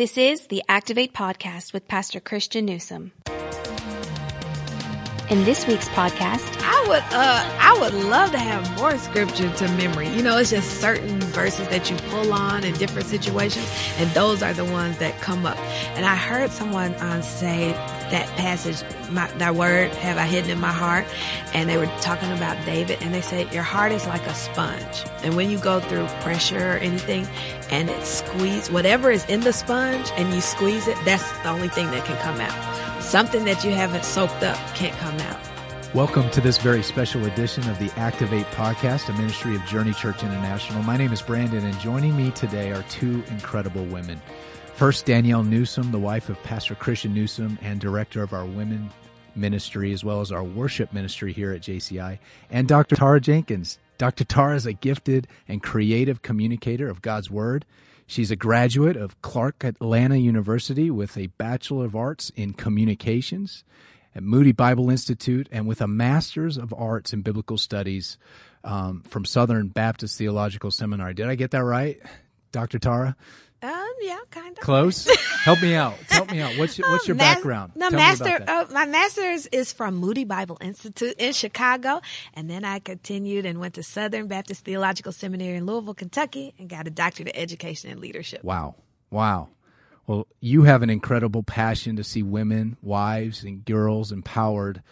This is the Activate Podcast with Pastor Christian Newsom. In this week's podcast, I would uh I would love to have more scripture to memory. You know, it's just certain verses that you pull on in different situations, and those are the ones that come up. And I heard someone uh, say that passage, my, that word have I hidden in my heart, and they were talking about David, and they said your heart is like a sponge, and when you go through pressure or anything, and it squeezes whatever is in the sponge, and you squeeze it, that's the only thing that can come out. Something that you haven't soaked up can't come out. Welcome to this very special edition of the Activate Podcast, a ministry of Journey Church International. My name is Brandon, and joining me today are two incredible women. First, Danielle Newsom, the wife of Pastor Christian Newsom and director of our women ministry, as well as our worship ministry here at JCI, and Dr. Tara Jenkins. Dr. Tara is a gifted and creative communicator of God's Word. She's a graduate of Clark Atlanta University with a Bachelor of Arts in Communications at Moody Bible Institute and with a Master's of Arts in Biblical Studies um, from Southern Baptist Theological Seminary. Did I get that right, Dr. Tara? Um, yeah, kind of. Close. Help me out. Help me out. What's your, what's your Mas- background? No, Tell master. Uh, my master's is from Moody Bible Institute in Chicago, and then I continued and went to Southern Baptist Theological Seminary in Louisville, Kentucky, and got a doctorate of education and leadership. Wow. Wow. Well, you have an incredible passion to see women, wives, and girls empowered.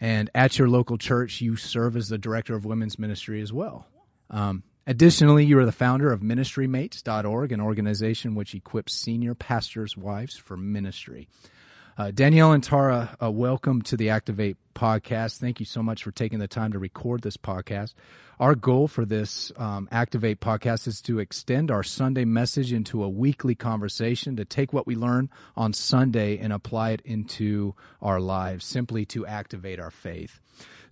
And at your local church, you serve as the director of women's ministry as well. Um, additionally, you are the founder of ministrymates.org, an organization which equips senior pastors' wives for ministry. Uh, Danielle and Tara, uh, welcome to the Activate podcast. Thank you so much for taking the time to record this podcast. Our goal for this um, Activate podcast is to extend our Sunday message into a weekly conversation, to take what we learn on Sunday and apply it into our lives, simply to activate our faith.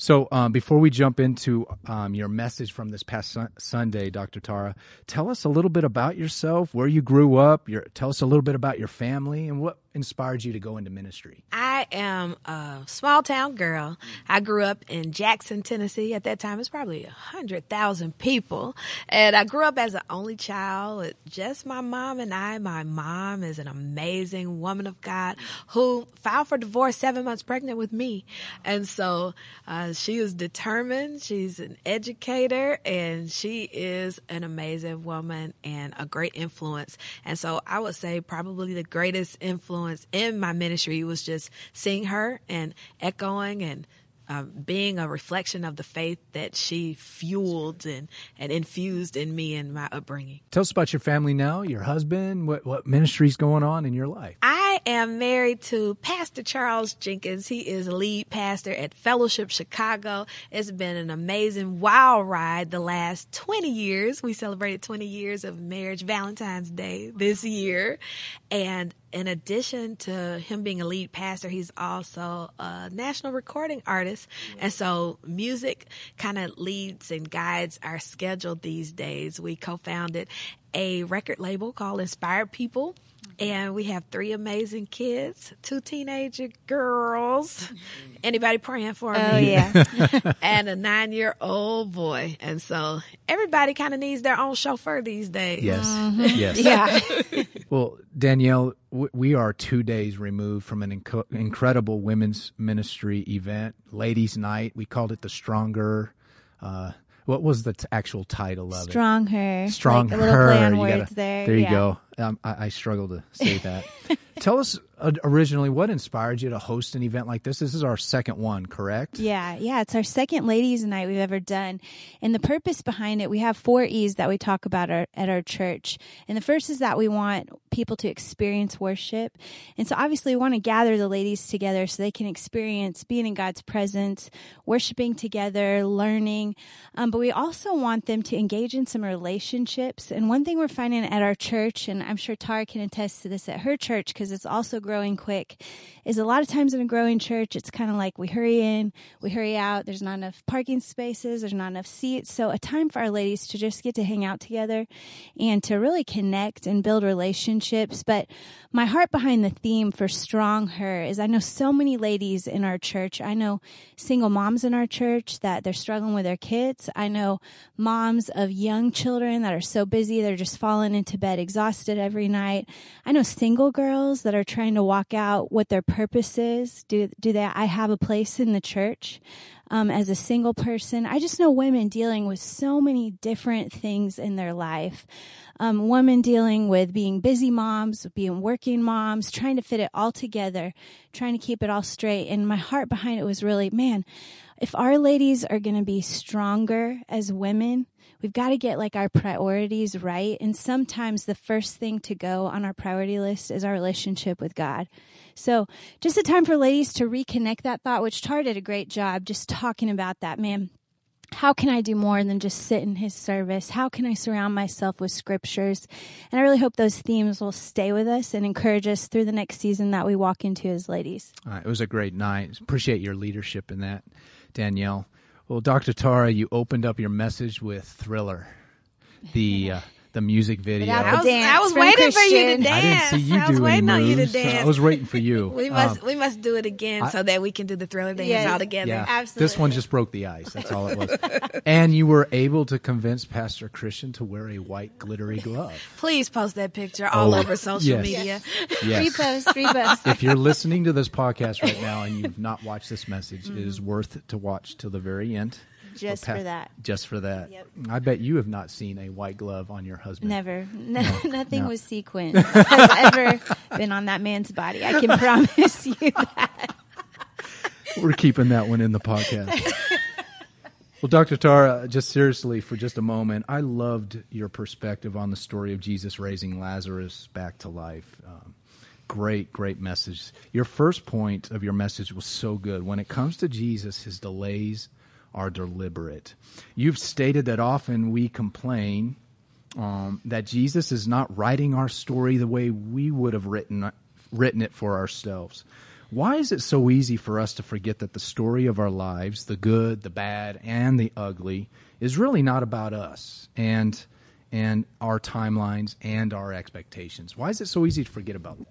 So, um, before we jump into um, your message from this past sun- Sunday, Dr. Tara, tell us a little bit about yourself, where you grew up. Your, tell us a little bit about your family and what inspired you to go into ministry. I am a small town girl. I grew up in Jackson, Tennessee. At that time, it was probably a hundred thousand people, and I grew up as an only child just my mom and I. My mom is an amazing woman of God who filed for divorce seven months pregnant with me, and so uh, she is determined. She's an educator, and she is an amazing woman and a great influence. And so I would say probably the greatest influence in my ministry was just seeing her and echoing and uh, being a reflection of the faith that she fueled and, and infused in me and my upbringing. Tell us about your family now, your husband, what, what ministry's going on in your life. I am married to Pastor Charles Jenkins. He is lead pastor at Fellowship Chicago. It's been an amazing wild ride the last 20 years. We celebrated 20 years of marriage Valentine's Day this year. And in addition to him being a lead pastor, he's also a national recording artist. And so music kind of leads and guides our schedule these days. We co-founded a record label called Inspired People. And we have three amazing kids, two teenager girls. Anybody praying for me? Oh yeah. and a nine year old boy. And so everybody kind of needs their own chauffeur these days. Yes. Mm-hmm. Yes. yeah. Well, Danielle, we are two days removed from an inc- incredible women's ministry event, Ladies' Night. We called it the Stronger. Uh, what was the t- actual title of Strong her. it? Strong like a little Her. play on You words gotta- there. There you yeah. go. Um, I, I struggle to say that. Tell us originally what inspired you to host an event like this. This is our second one, correct? Yeah, yeah, it's our second ladies' night we've ever done. And the purpose behind it, we have four E's that we talk about our, at our church. And the first is that we want people to experience worship. And so obviously we want to gather the ladies together so they can experience being in God's presence, worshiping together, learning. Um, but we also want them to engage in some relationships. And one thing we're finding at our church, and I'm sure Tara can attest to this at her church because it's also growing quick is a lot of times in a growing church, it's kind of like we hurry in, we hurry out. There's not enough parking spaces. There's not enough seats. So a time for our ladies to just get to hang out together and to really connect and build relationships. But my heart behind the theme for Strong Her is I know so many ladies in our church. I know single moms in our church that they're struggling with their kids. I know moms of young children that are so busy they're just falling into bed exhausted every night. I know single girls that are trying to walk out what their purpose is. Do do they I have a place in the church? Um, as a single person, I just know women dealing with so many different things in their life. Um, women dealing with being busy moms, being working moms, trying to fit it all together, trying to keep it all straight. And my heart behind it was really, man, if our ladies are going to be stronger as women, we've got to get like our priorities right. And sometimes the first thing to go on our priority list is our relationship with God. So just a time for ladies to reconnect that thought, which Tar did a great job just talking about that, man. How can I do more than just sit in his service? How can I surround myself with scriptures? And I really hope those themes will stay with us and encourage us through the next season that we walk into as ladies. It was a great night. Appreciate your leadership in that, Danielle. Well, Dr. Tara, you opened up your message with Thriller, the uh, the music video. Without I was, dance I was from waiting for you to dance. I didn't see you I was do waiting any on you to dance. I was waiting for you. we must Um, we must do it again I- so that we can do the thriller dance Yes. all together. yeah, Absolutely. this one just broke the ice. That's all it was. and you were able to convince Pastor Christian to wear a white glittery glove. Please post that picture all Oh, over social yes. media. Yes. Repost, repost. if you're listening to this podcast right now and you've not watched this message, it Mm. is worth to watch till the very end. Just Pa- for that. Just for that. Yep. I bet you have not seen a white glove on your husband. Never. No, nothing no. with sequins has ever been on that man's body. I can promise you that. We're keeping that one in the podcast. well, Dr. Tara, just seriously for just a moment, I loved your perspective on the story of Jesus raising Lazarus back to life. Um, great, great message. Your first point of your message was so good. When it comes to Jesus, his delays are deliberate. You've stated that often we complain um, that Jesus is not writing our story the way we would have written written it for ourselves. Why is it so easy for us to forget that the story of our lives, the good, the bad, and the ugly, is really not about us and and our timelines and our expectations? Why is it so easy to forget about that?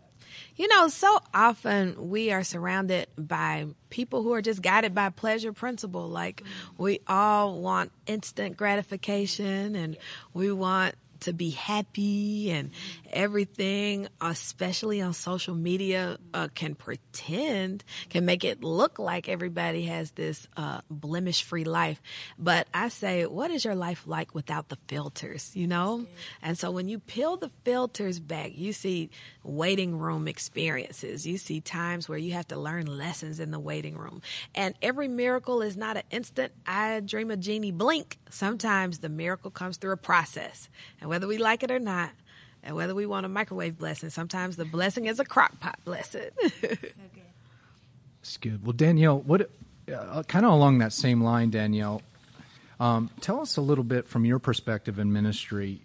You know, so often we are surrounded by people who are just guided by pleasure principle. Like we all want instant gratification and we want to be happy and everything, especially on social media, uh, can pretend, can make it look like everybody has this uh, blemish free life. But I say, what is your life like without the filters, you know? And so when you peel the filters back, you see waiting room experiences. You see times where you have to learn lessons in the waiting room. And every miracle is not an instant, I dream a genie blink. Sometimes the miracle comes through a process. And whether we like it or not, and whether we want a microwave blessing, sometimes the blessing is a crock pot blessing. It's good. Well, Danielle, what uh, kind of along that same line, Danielle, um, tell us a little bit from your perspective in ministry,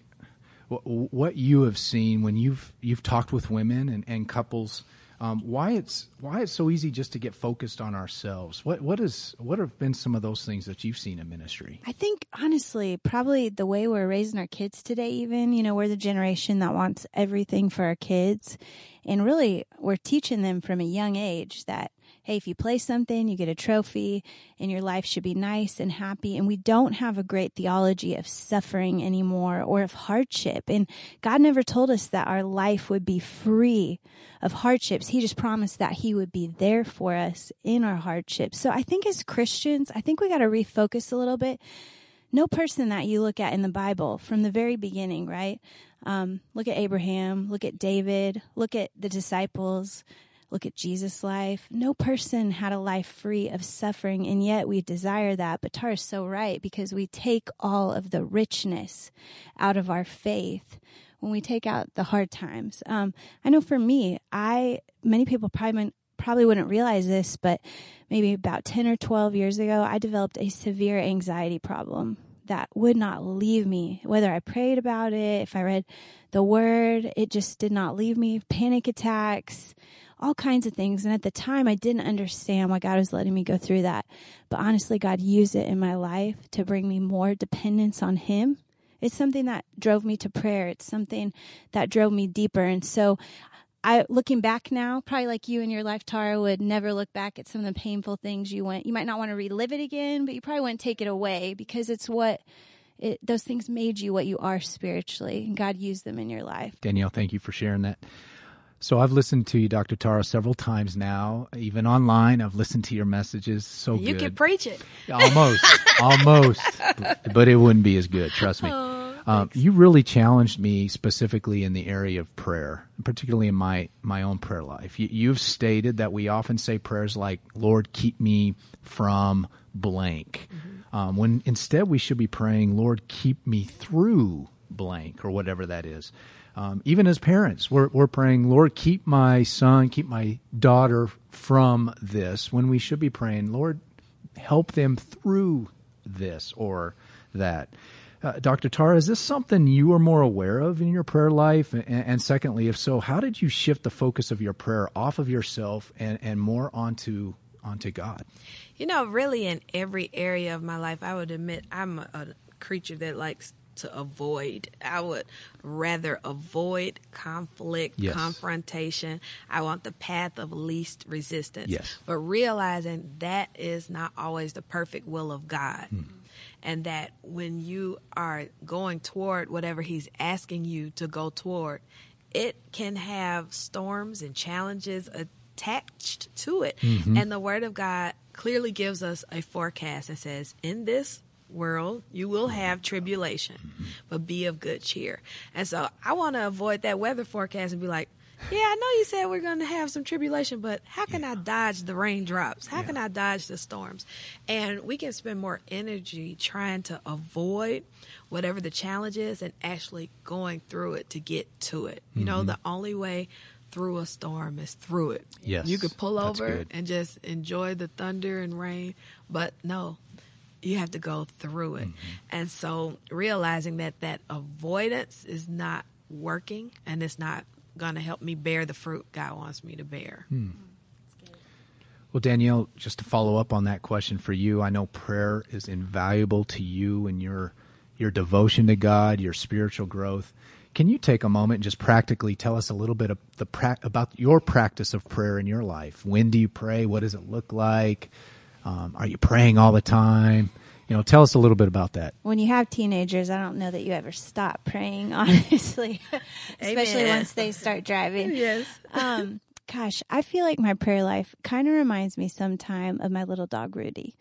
what, what you have seen when you've you've talked with women and, and couples. Um, why it's why it's so easy just to get focused on ourselves. What what is what have been some of those things that you've seen in ministry? I think honestly, probably the way we're raising our kids today, even, you know, we're the generation that wants everything for our kids. And really, we're teaching them from a young age that, hey, if you play something, you get a trophy and your life should be nice and happy. And we don't have a great theology of suffering anymore or of hardship. And God never told us that our life would be free of hardships. He just promised that He would be there for us in our hardships. So I think as Christians, I think we got to refocus a little bit no person that you look at in the Bible from the very beginning, right? Um, look at Abraham, look at David, look at the disciples, look at Jesus' life. No person had a life free of suffering, and yet we desire that. But Tara's so right because we take all of the richness out of our faith when we take out the hard times. Um, I know for me, I many people probably probably wouldn't realize this, but maybe about 10 or 12 years ago, I developed a severe anxiety problem that would not leave me. Whether I prayed about it, if I read the word, it just did not leave me. Panic attacks, all kinds of things. And at the time, I didn't understand why God was letting me go through that. But honestly, God used it in my life to bring me more dependence on Him. It's something that drove me to prayer. It's something that drove me deeper. And so I looking back now, probably like you in your life, Tara, would never look back at some of the painful things you went. You might not want to relive it again, but you probably wouldn't take it away because it's what it, those things made you what you are spiritually, and God used them in your life. Danielle, thank you for sharing that. So I've listened to you, Dr. Tara, several times now, even online. I've listened to your messages. So you good. can preach it. Almost, almost, but it wouldn't be as good. Trust me. Oh, Um, you really challenged me specifically in the area of prayer, particularly in my my own prayer life. You, you've stated that we often say prayers like "Lord, keep me from blank," um, when instead we should be praying, "Lord, keep me through blank" or whatever that is. Um, even as parents, we're we're praying, "Lord, keep my son, keep my daughter from this," when we should be praying, "Lord, help them through this or that." Uh, Dr. Tara, is this something you are more aware of in your prayer life? And, and secondly, if so, how did you shift the focus of your prayer off of yourself and, and more onto onto God? You know, really, in every area of my life, I would admit I'm a, a creature that likes to avoid. I would rather avoid conflict, Yes. confrontation. I want the path of least resistance. Yes. But realizing that is not always the perfect will of God. Hmm. And that when you are going toward whatever He's asking you to go toward, it can have storms and challenges attached to it. Mm-hmm. And the Word of God clearly gives us a forecast and says, in this world you will have tribulation, mm-hmm. but be of good cheer. And so I want to avoid that weather forecast and be like, yeah, I know you said we're going to have some tribulation, but how can I dodge the raindrops? How can I dodge the storms? And we can spend more energy trying to avoid whatever the challenge is and actually going through it to get to it. You know, mm-hmm. the only way through a storm is through it. Yes, You could pull over and just enjoy the thunder and rain, but no, you have to go through it. Mm-hmm. And so realizing that that avoidance is not working and it's not going to help me bear the fruit God wants me to bear. Hmm. Well, Danielle, just to follow up on that question for you, I know prayer is invaluable to you and your your devotion to God, your spiritual growth. Can you take a moment and just practically tell us a little bit of the pra- about your practice of prayer in your life? When do you pray? What does it look like? Um, are you praying all the time? You know, tell us a little bit about that. When you have teenagers, I don't know that you ever stop praying, honestly, especially Amen. once they start driving. Yes. um, gosh, I feel like my prayer life kind of reminds me sometime of my little dog Rudy.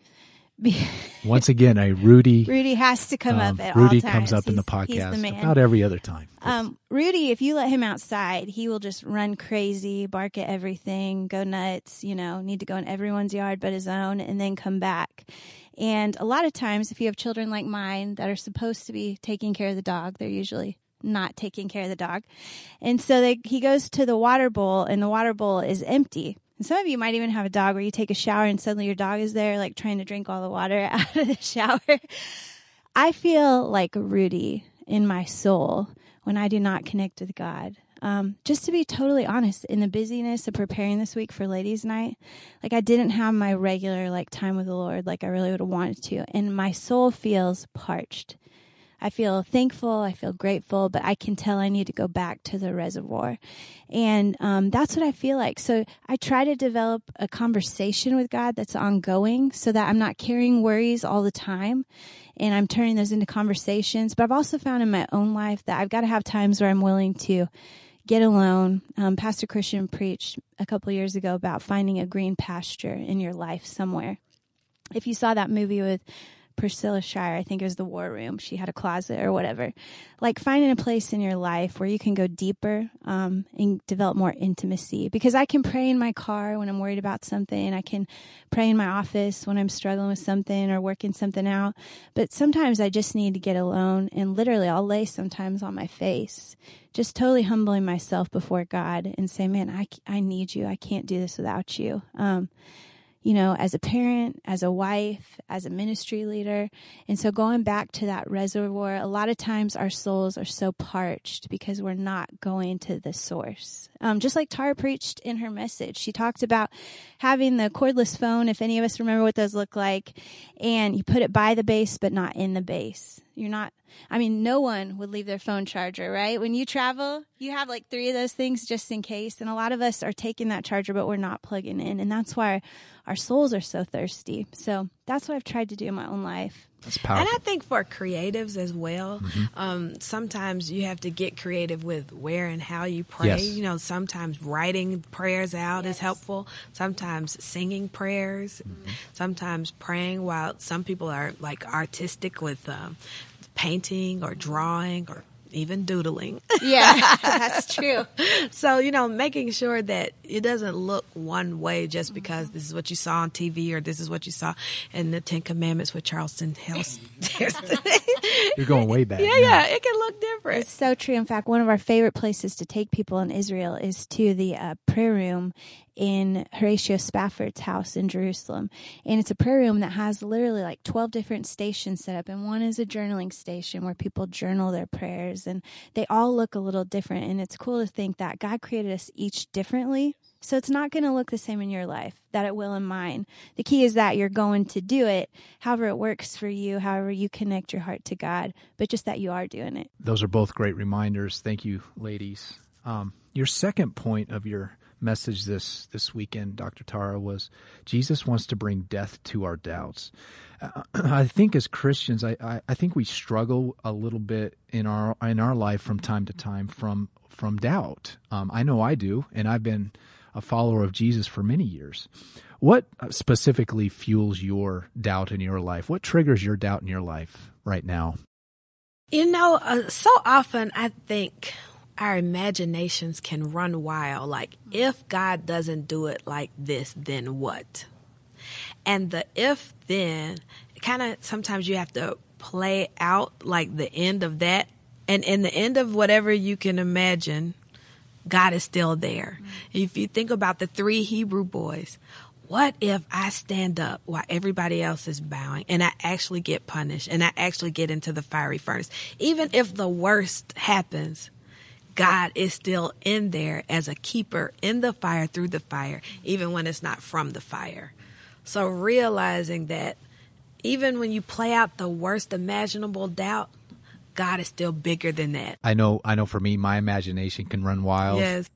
Once again, a Rudy. Rudy has to come um, up at Rudy all times. comes up in the He's- he's podcast the about every other time. Um, Rudy, if you let him outside, he will just run crazy, bark at everything, go nuts, you know, need to go in everyone's yard but his own and then come back. And a lot of times, if you have children like mine that are supposed to be taking care of the dog, they're usually not taking care of the dog. And so they, he goes to the water bowl and the water bowl is empty. And some of you might even have a dog where you take a shower and suddenly your dog is there, like trying to drink all the water out of the shower. I feel like Rudy in my soul when I do not connect with God. Um, just to be totally honest, in the busyness of preparing this week for ladies' night, like I didn't have my regular like time with the Lord like I really would have wanted to, and my soul feels parched. I feel thankful, I feel grateful, but I can tell I need to go back to the reservoir. And um, that's what I feel like. So I try to develop a conversation with God that's ongoing so that I'm not carrying worries all the time and I'm turning those into conversations. But I've also found in my own life that I've got to have times where I'm willing to get alone. Um, Pastor Christian preached a couple years ago about finding a green pasture in your life somewhere. If you saw that movie with Priscilla Shirer, I think it was the War Room. She had a closet or whatever. Like finding a place in your life where you can go deeper um, and develop more intimacy. Because I can pray in my car when I'm worried about something. I can pray in my office when I'm struggling with something or working something out. But sometimes I just need to get alone and literally I'll lay sometimes on my face, just totally humbling myself before God and say, man, I, I need you. I can't do this without you. Um, you know, as a parent, as a wife, as a ministry leader. And so going back to that reservoir, a lot of times our souls are so parched because we're not going to the source. Um, just like Tara preached in her message, she talked about having the cordless phone, if any of us remember what those look like, and you put it by the base, but not in the base. You're not, I mean, no one would leave their phone charger, right? When you travel, you have like three of those things just in case. And a lot of us are taking that charger, but we're not plugging in. And that's why our souls are so thirsty. So that's what I've tried to do in my own life. That's powerful. And I think for creatives as well, um, sometimes you have to get creative with where and how you pray. Yes. You know, sometimes writing prayers out is helpful. Sometimes singing prayers. Sometimes praying while some people are like artistic with um, painting or drawing or even doodling. Yeah, that's true. so you know making sure that it doesn't look one way just mm-hmm. because this is what you saw on tv or this is what you saw in the ten commandments with Charlton Heston. You're going way back. yeah yeah it can look It's so true. In fact, one of our favorite places to take people in Israel is to the uh, prayer room in Horatio Spafford's house in Jerusalem. And it's a prayer room that has literally like 12 different stations set up. And one is a journaling station where people journal their prayers. And they all look a little different. And it's cool to think that God created us each differently. So it's not going to look the same in your life that it will in mine. The key is that you're going to do it however it works for you, however you connect your heart to God, but just that you are doing it. Those are both great reminders. Thank you, ladies. Um, your second point of your message this this weekend, Dr. Tara, was Jesus wants to bring death to our doubts. Uh, I think as Christians, I, I, I think we struggle a little bit in our in our life from time to time from from doubt. Um, I know I do, and I've been a follower of Jesus for many years. What specifically fuels your doubt in your life? What triggers your doubt in your life right now? you know uh, so often i think our imaginations can run wild like if god doesn't do it like this then what and the if then kind of sometimes you have to play out like the end of that and in the end of whatever you can imagine god is still there mm-hmm. if you think about the three hebrew boys what if I stand up while everybody else is bowing and I actually get punished and I actually get into the fiery furnace? Even if the worst happens, God is still in there as a keeper in the fire through the fire, even when it's not from the fire. So realizing that even when you play out the worst imaginable doubt, God is still bigger than that. I know I know for me my imagination can run wild. Yes.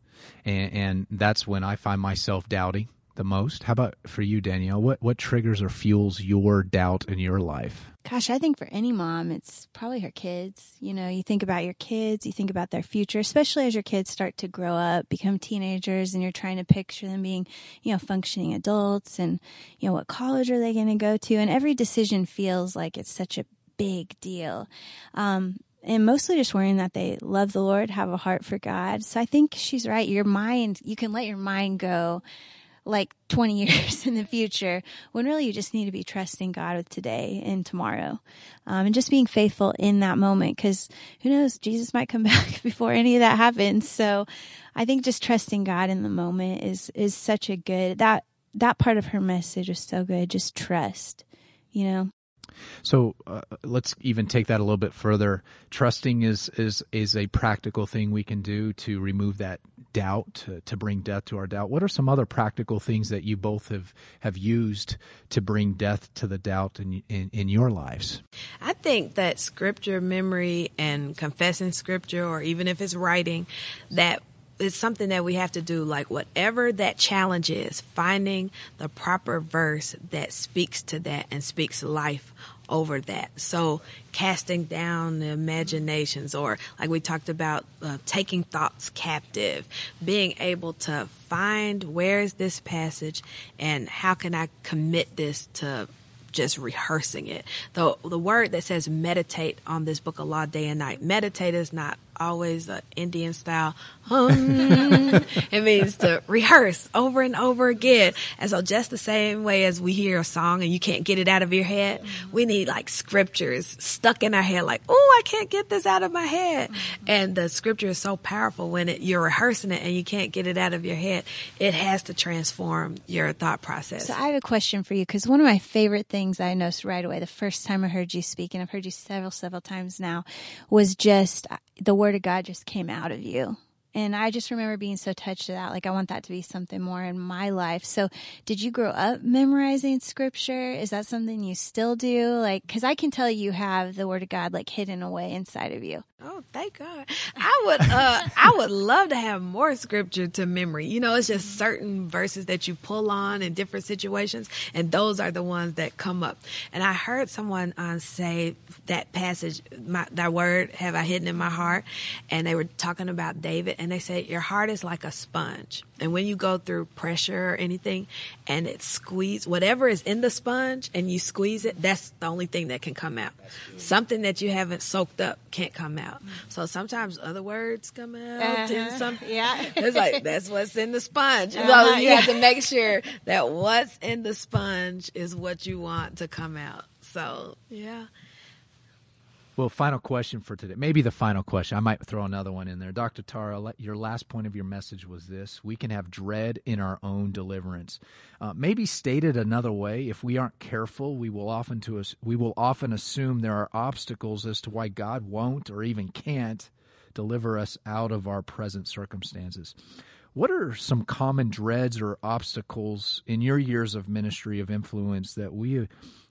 And and that's when I find myself doubting the most. How about for you, Danielle? What what triggers or fuels your doubt in your life? Gosh, I think for any mom, it's probably her kids. You know, you think about your kids, you think about their future, especially as your kids start to grow up, become teenagers, and you're trying to picture them being, you know, functioning adults and, you know, what college are they going to go to? And every decision feels like it's such a big deal. Um, and mostly just worrying that they love the Lord, have a heart for God. So I think she's right. Your mind, you can let your mind go like 20 years in the future when really you just need to be trusting God with today and tomorrow. Um, and just being faithful in that moment because who knows, Jesus might come back before any of that happens. So I think just trusting God in the moment is, is such a good, that, that part of her message is so good. Just trust, you know? So uh, let's even take that a little bit further. Trusting is is is a practical thing we can do to remove that doubt, to, to bring death to our doubt. What are some other practical things that you both have have used to bring death to the doubt in in, in your lives? I think that scripture memory and confessing scripture, or even if it's writing, that is something that we have to do. Like whatever that challenge is, finding the proper verse that speaks to that and speaks life over that. So casting down the imaginations, or like we talked about, uh, taking thoughts captive, being able to find where is this passage and how can I commit this to just rehearsing it. The the word that says meditate on this book of law day and night. Meditate is not always an Indian style. Hum. it means to rehearse over and over again. And so just the same way as we hear a song and you can't get it out of your head, we need like scriptures stuck in our head like, oh, I can't get this out of my head. And the scripture is so powerful when it, you're rehearsing it and you can't get it out of your head. It has to transform your thought process. So I have a question for you because one of my favorite things I noticed right away the first time I heard you speak, and I've heard you several, several times now, was just uh, the word of God just came out of you. And I just remember being so touched to that. Like, I want that to be something more in my life. So, did you grow up memorizing scripture? Is that something you still do? Like, cause I can tell you have the word of God like hidden away inside of you. Oh, thank God. I would uh I would love to have more scripture to memory. You know, it's just certain verses that you pull on in different situations and those are the ones that come up. And I heard someone uh, say that passage my that word have I hidden in my heart and they were talking about David and they say your heart is like a sponge. And when you go through pressure or anything and it squeeze whatever is in the sponge and you squeeze it, that's the only thing that can come out. Something that you haven't soaked up can't come out. So sometimes other words come out Uh-huh. and some Yeah. it's like that's what's in the sponge. So Uh-huh, you yeah. have to make sure that what's in the sponge is what you want to come out. So yeah. Well, final question for today. Maybe the final question. I might throw another one in there. Dr. Tara, your last point of your message was this we can have dread in our own deliverance. Uh, maybe stated another way, if we aren't careful, we will often to us, we will often assume there are obstacles as to why God won't or even can't deliver us out of our present circumstances. What are some common dreads or obstacles in your years of ministry of influence that we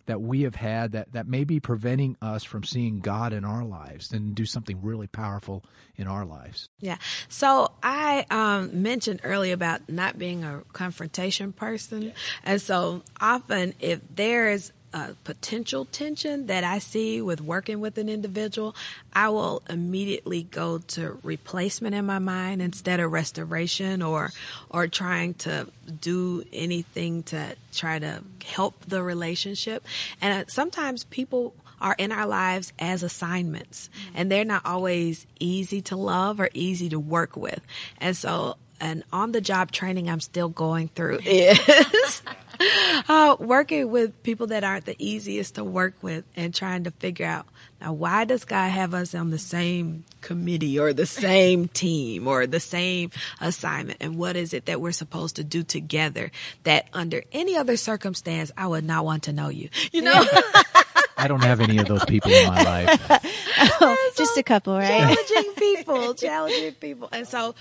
that we have had that, that may be preventing us from seeing God in our lives and do something really powerful in our lives? Yeah. So I um, mentioned earlier about not being a confrontation person. And so often if there's a potential tension that I see with working with an individual, I will immediately go to replacement in my mind instead of restoration or or trying to do anything to try to help the relationship. And uh, sometimes people are in our lives as assignments and they're not always easy to love or easy to work with. And so an on the job training I'm still going through is uh, working with people that aren't the easiest to work with and trying to figure out now why does God have us on the same committee or the same team or the same assignment? And what is it that we're supposed to do together that under any other circumstance I would not want to know you? You know I don't have any of those people in my life. Oh, just a couple, right? challenging people, challenging people. And so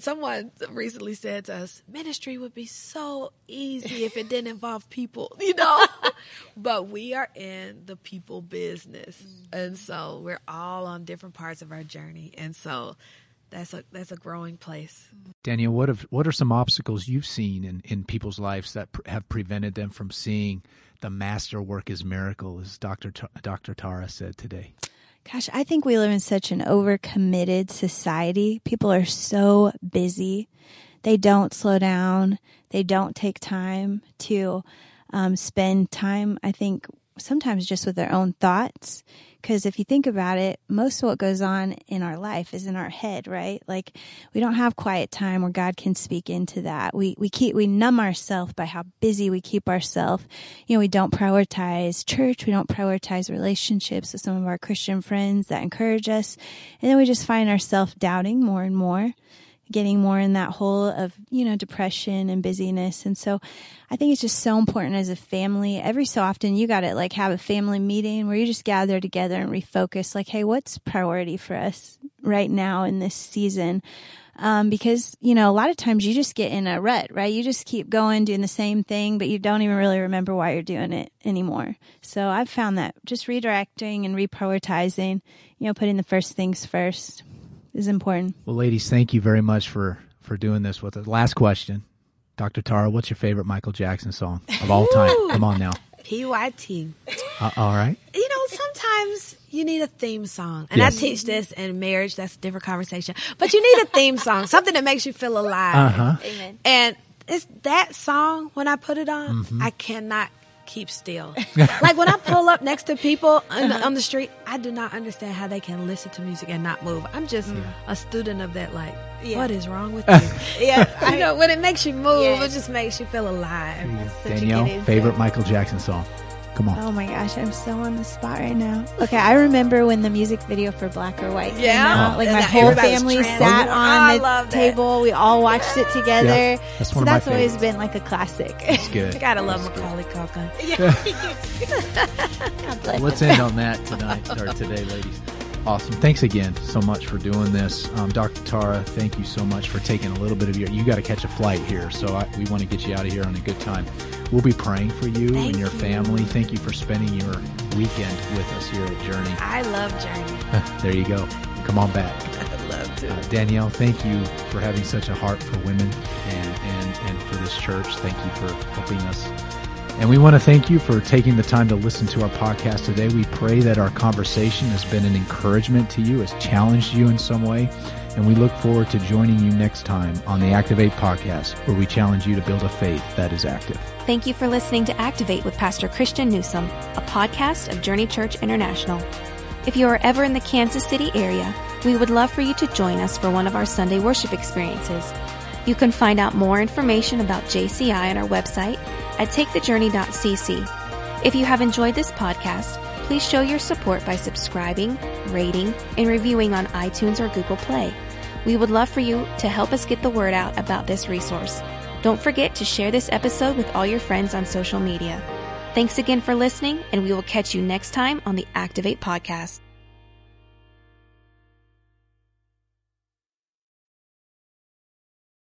someone recently said to us, ministry would be so easy if it didn't involve people, you know? but we are in the people business. And so we're all on different parts of our journey. And so that's a that's a growing place. Danielle, what have what are some obstacles you've seen in, in people's lives that pr- have prevented them from seeing the master work as miracle, as Dr. Dr. Tara said today? Gosh, I think we live in such an overcommitted society. People are so busy. They don't slow down. They don't take time to um, spend time, I think, sometimes just with their own thoughts. Because if you think about it, most of what goes on in our life is in our head, right? Like we don't have quiet time where God can speak into that. We we keep we numb ourselves by how busy we keep ourselves. You know, we don't prioritize church, we don't prioritize relationships with some of our Christian friends that encourage us, and then we just find ourselves doubting more and more getting more in that hole of, you know, depression and busyness. And so I think it's just so important as a family. Every so often you got to like have a family meeting where you just gather together and refocus like, Hey, what's priority for us right now in this season? Um, because, you know, a lot of times you just get in a rut, right? You just keep going, doing the same thing, but you don't even really remember why you're doing it anymore. So I've found that just redirecting and reprioritizing, you know, putting the first things first is important. Well, ladies, thank you very much for for doing this with us. Last question, Dr. Tara, what's your favorite Michael Jackson song of all time? Come on now. PYT. Uh, all right. you know, sometimes you need a theme song. And Yes. I teach this in marriage. That's a different conversation. But you need a theme song, something that makes you feel alive. Uh huh. Amen. And it's that song, when I put it on, I cannot keep still. like when I pull up next to people on, on, the street, I do not understand how they can listen to music and not move. I'm just mm. a student of that. Like, yeah. what is wrong with you? yeah, you know, when it makes you move, it just makes you feel alive. Danielle, favorite Michael Jackson song. Come on. Oh my gosh, I'm so on the spot right now. Okay, I remember when the music video for Black or White yeah. Came out. Like my whole family sat on oh, the table. We all watched it together. Yeah, that's one so of that's always been like a classic. That's good. you gotta love that's Macaulay Culkin. Yeah. Let's end on that tonight or today, ladies. Awesome. Thanks again so much for doing this. Um, Dr. Tara, thank you so much for taking a little bit of your. You got to catch a flight here, so I, we want to get you out of here on a good time. We'll be praying for you thank and your you. family. Thank you for spending your weekend with us here at Journey. I love Journey. there you go. Come on back. I'd love to. Uh, Danielle, thank you for having such a heart for women and, and, and for this church. Thank you for helping us and we want to thank you for taking the time to listen to our podcast today. We pray that our conversation has been an encouragement to you, has challenged you in some way. And we look forward to joining you next time on the Activate podcast, where we challenge you to build a faith that is active. Thank you for listening to Activate with Pastor Christian Newsom, a podcast of Journey Church International. If you are ever in the Kansas City area, we would love for you to join us for one of our Sunday worship experiences. You can find out more information about JCI on our website at takethejourney.cc. If you have enjoyed this podcast, please show your support by subscribing, rating, and reviewing on iTunes or Google Play. We would love for you to help us get the word out about this resource. Don't forget to share this episode with all your friends on social media. Thanks again for listening, and we will catch you next time on the Activate Podcast.